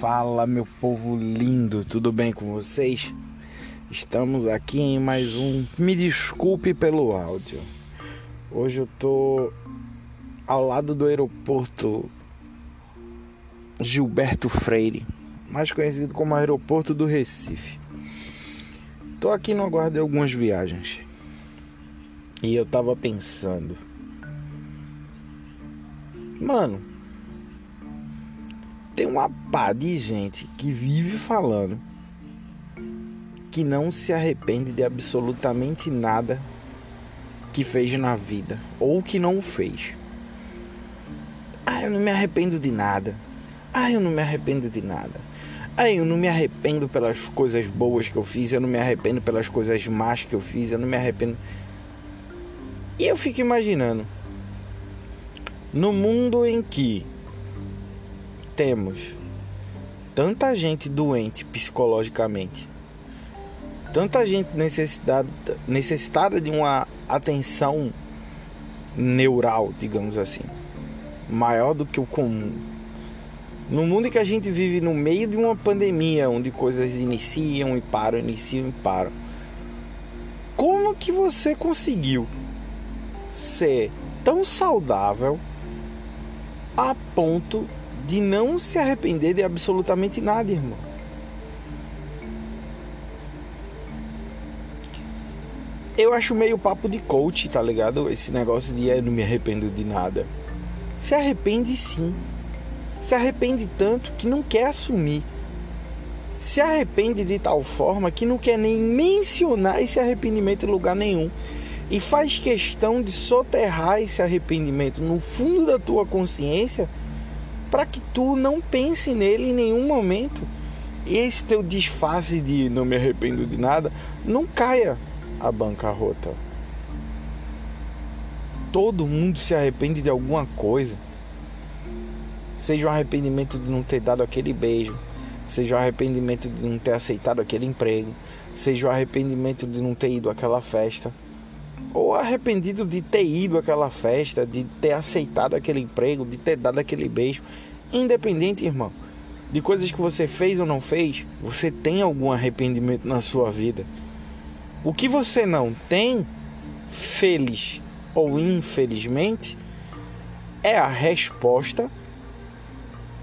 Fala, meu povo lindo, tudo bem com vocês? Estamos aqui em mais um. Me desculpe pelo áudio. Hoje eu tô ao lado do aeroporto Gilberto Freire, mais conhecido como Aeroporto do Recife. Tô aqui no aguardo de algumas viagens. E eu tava pensando. Mano, tem uma pá de gente que vive falando que não se arrepende de absolutamente nada que fez na vida ou que não fez. Ah, eu não me arrependo de nada. Ah, eu não me arrependo de nada. Ah, eu não me arrependo pelas coisas boas que eu fiz, eu não me arrependo pelas coisas más que eu fiz, eu não me arrependo. E eu fico imaginando, no mundo em que temos tanta gente doente psicologicamente, tanta gente necessitada, necessitada de uma atenção neural, digamos assim, maior do que o comum. No mundo em que a gente vive no meio de uma pandemia, onde coisas iniciam e param, iniciam e param. Como que você conseguiu ser tão saudável a ponto de não se arrepender de absolutamente nada, irmão. Eu acho meio papo de coach, tá ligado? Esse negócio de eu não me arrependo de nada. Se arrepende sim. Se arrepende tanto que não quer assumir. Se arrepende de tal forma que não quer nem mencionar esse arrependimento em lugar nenhum. E faz questão de soterrar esse arrependimento no fundo da tua consciência para que tu não pense nele em nenhum momento. E esse teu disfarce de não me arrependo de nada não caia a bancarrota. Todo mundo se arrepende de alguma coisa. Seja o arrependimento de não ter dado aquele beijo, seja o arrependimento de não ter aceitado aquele emprego, seja o arrependimento de não ter ido àquela festa, ou arrependido de ter ido àquela festa, de ter aceitado aquele emprego, de ter dado aquele beijo. Independente, irmão, de coisas que você fez ou não fez, você tem algum arrependimento na sua vida. O que você não tem, feliz ou infelizmente, é a resposta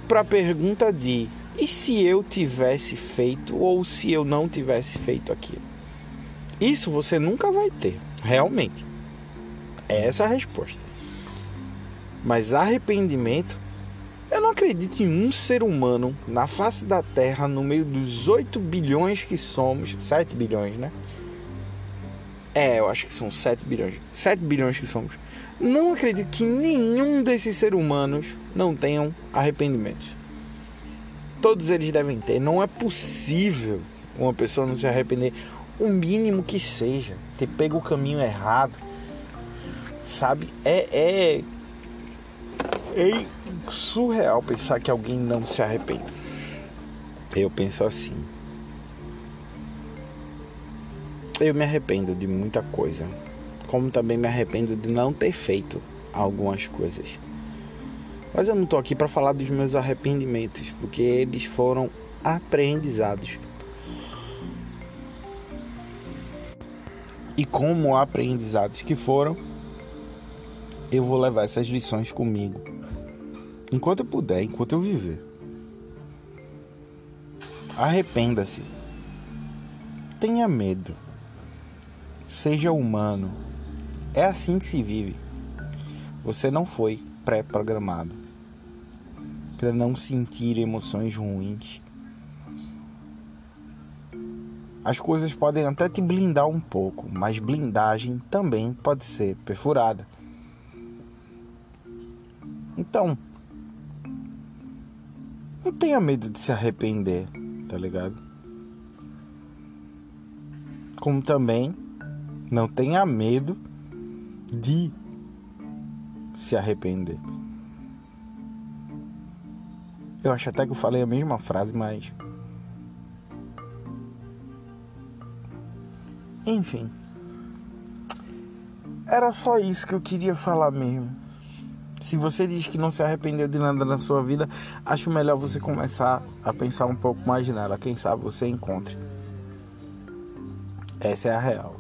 para a pergunta de e se eu tivesse feito ou se eu não tivesse feito aquilo? Isso você nunca vai ter, realmente. É essa a resposta. Mas arrependimento eu não acredito em um ser humano na face da Terra, no meio dos 8 bilhões que somos, 7 bilhões, né? É, eu acho que são 7 bilhões. 7 bilhões que somos. Não acredito que nenhum desses seres humanos não tenham arrependimentos. Todos eles devem ter. Não é possível uma pessoa não se arrepender. O mínimo que seja. Ter pego o caminho errado. Sabe? É. É. É surreal pensar que alguém não se arrepende. Eu penso assim. Eu me arrependo de muita coisa, como também me arrependo de não ter feito algumas coisas. Mas eu não estou aqui para falar dos meus arrependimentos, porque eles foram aprendizados. E como aprendizados que foram, eu vou levar essas lições comigo enquanto eu puder, enquanto eu viver. Arrependa-se. Tenha medo. Seja humano. É assim que se vive. Você não foi pré-programado para não sentir emoções ruins. As coisas podem até te blindar um pouco, mas blindagem também pode ser perfurada. Então, não tenha medo de se arrepender, tá ligado? Como também não tenha medo de se arrepender. Eu acho até que eu falei a mesma frase, mas. Enfim. Era só isso que eu queria falar mesmo. Se você diz que não se arrependeu de nada na sua vida, acho melhor você começar a pensar um pouco mais nela. Quem sabe você encontre. Essa é a real.